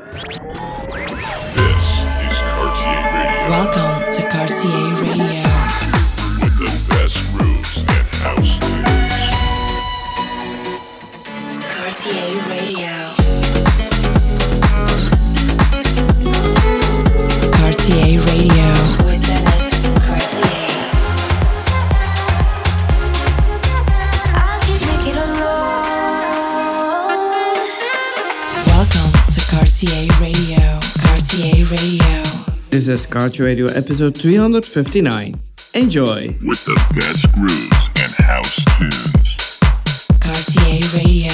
This is Cartier Radio Welcome to Cartier Radio. This is Cartier Radio episode 359. Enjoy! With the best grooves and house tunes. Cartier Radio.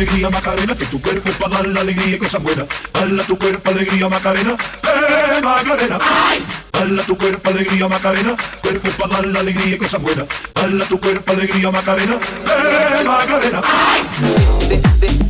alegría, Macarena, que tu cuerpo es para dar la alegría y cosas buenas. Dale tu cuerpo alegría, Macarena, eh, Macarena. Dale a tu cuerpo alegría, Macarena, cuerpo es para dar la alegría y cosas buenas. Dale tu cuerpo alegría, Macarena, eh, Macarena. Ay.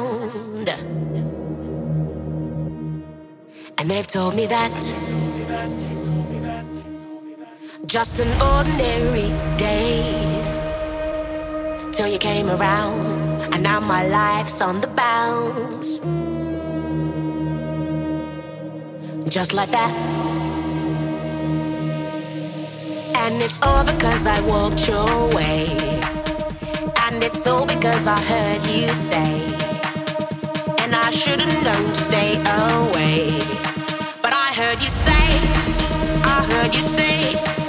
around. And they've told me that just an ordinary day till you came around, and now my life's on the bounce. Just like that. And it's all because I walked your way. And it's all because I heard you say I should have known to stay away. But I heard you say, I heard you say.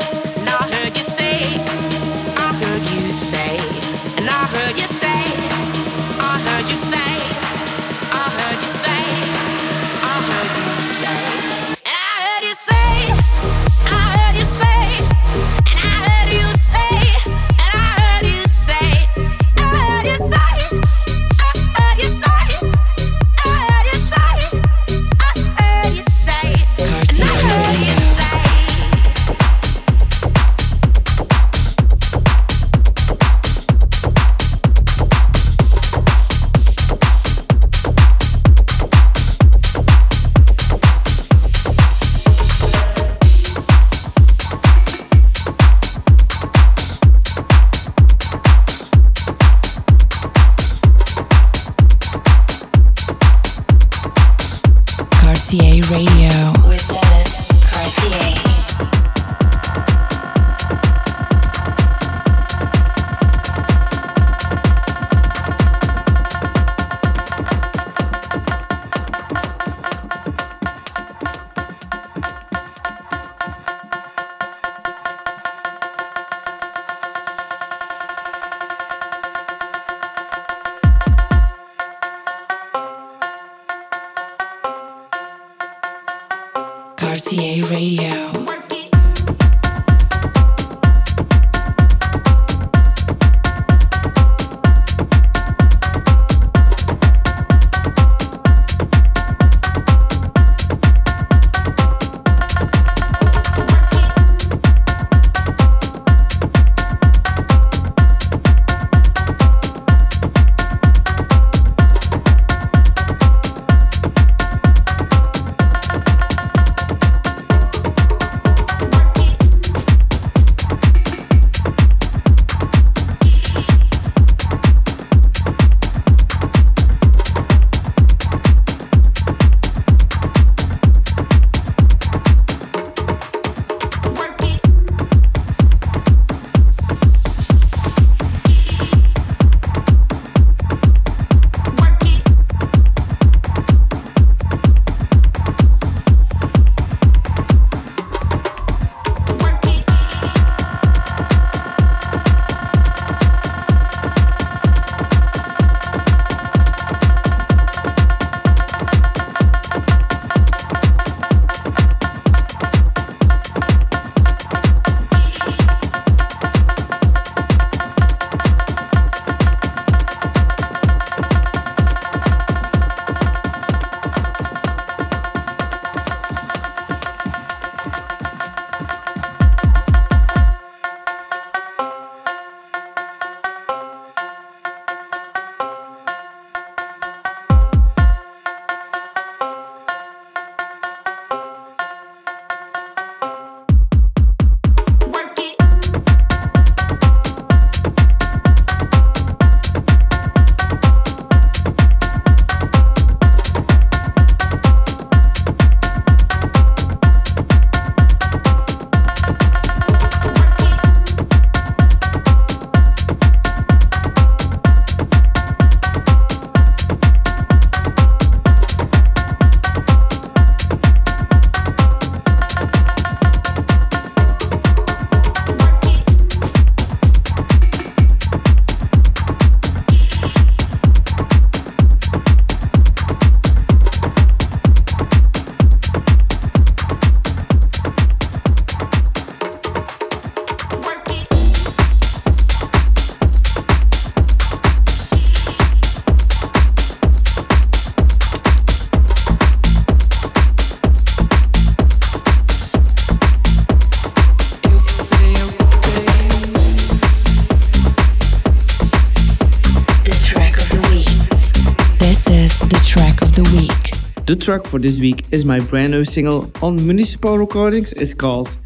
track for this week is my brand new single on Municipal Recordings. It's called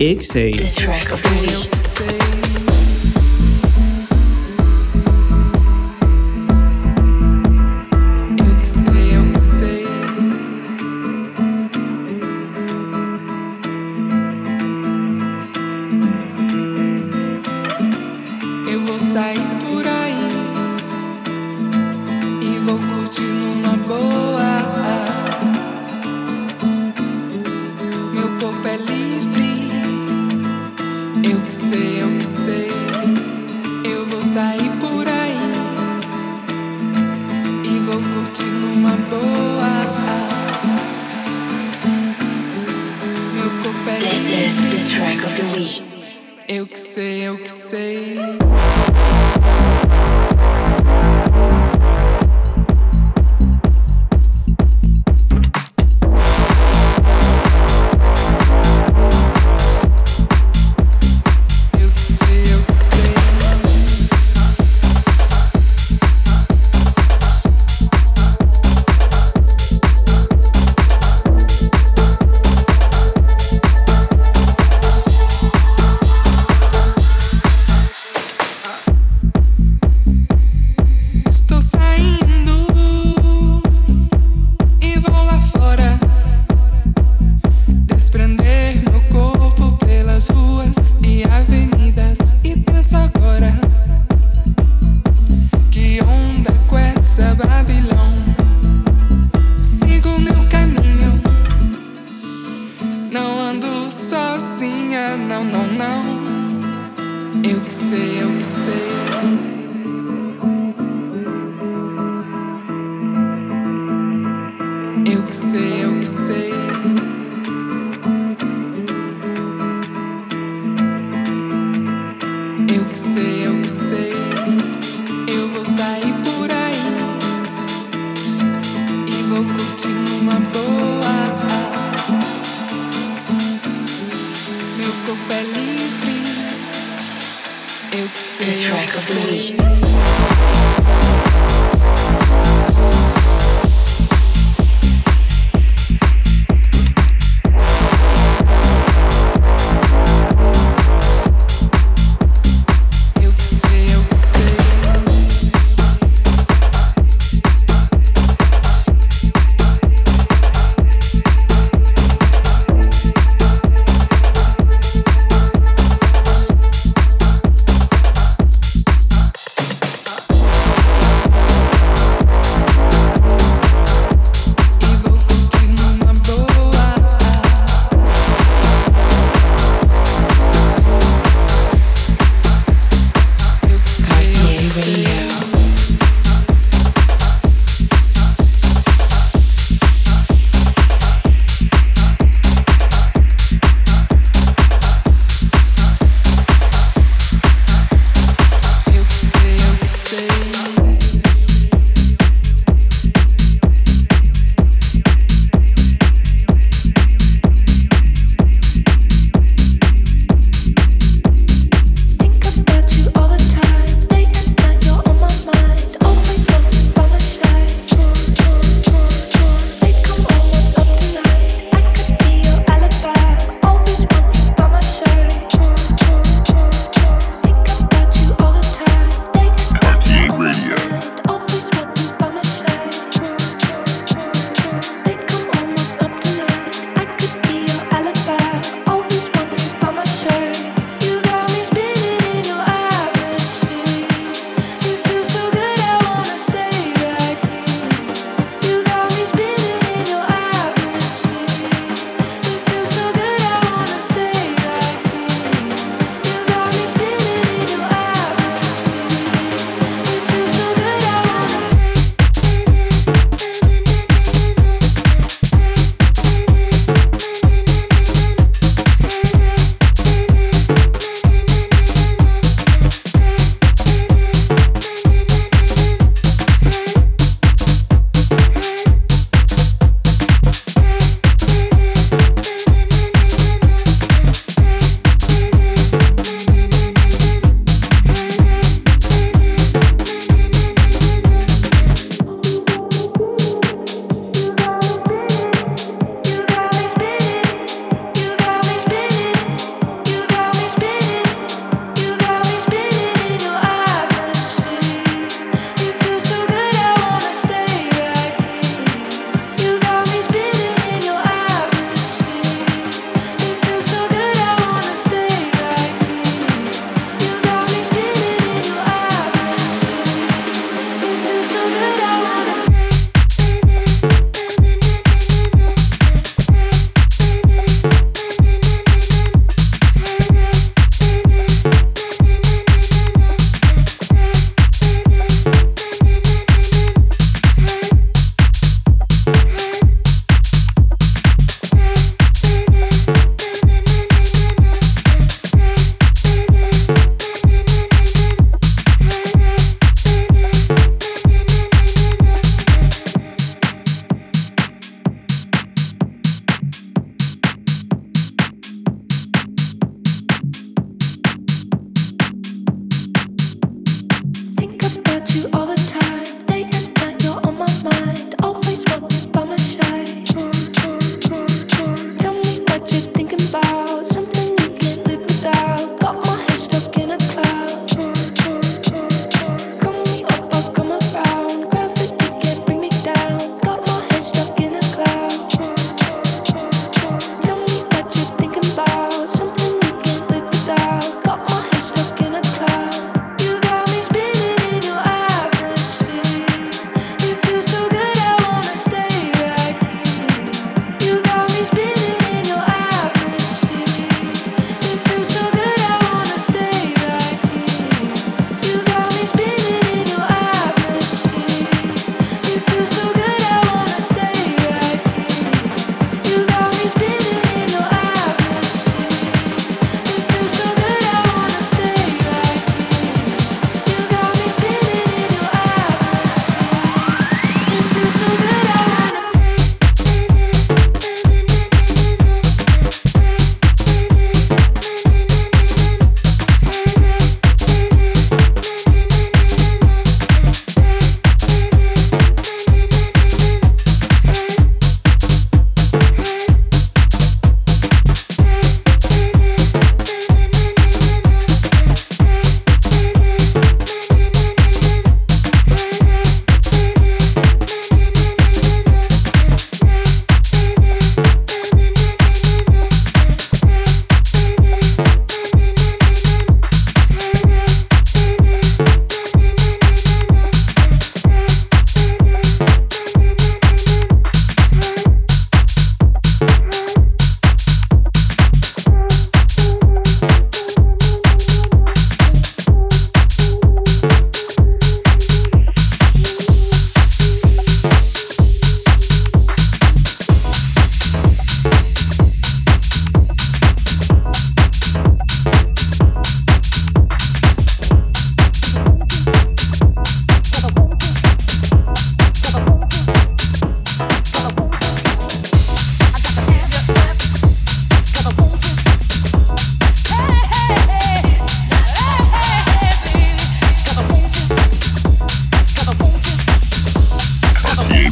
X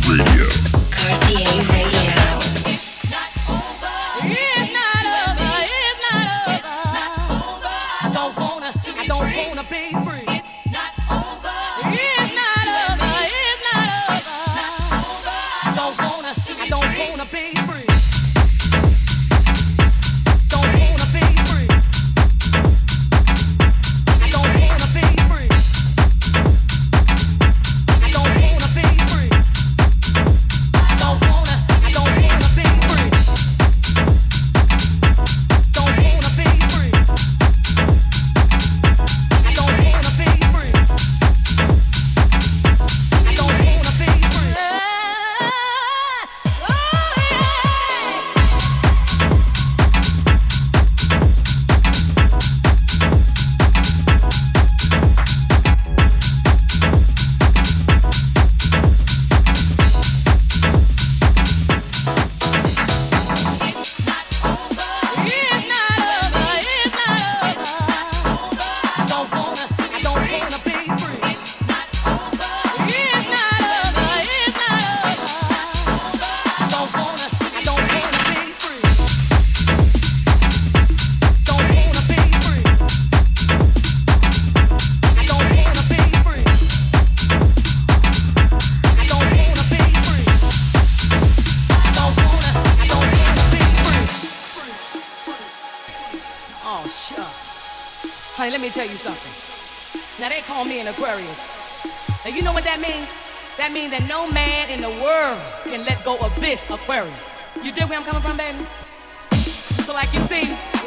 Radio. Like you see,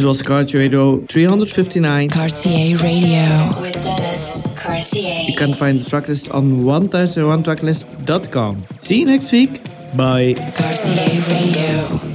This was Cartier Radio 359. Cartier Radio. With Dennis Cartier. You can find the tracklist on 1001tracklist.com. See you next week. Bye. Cartier Radio.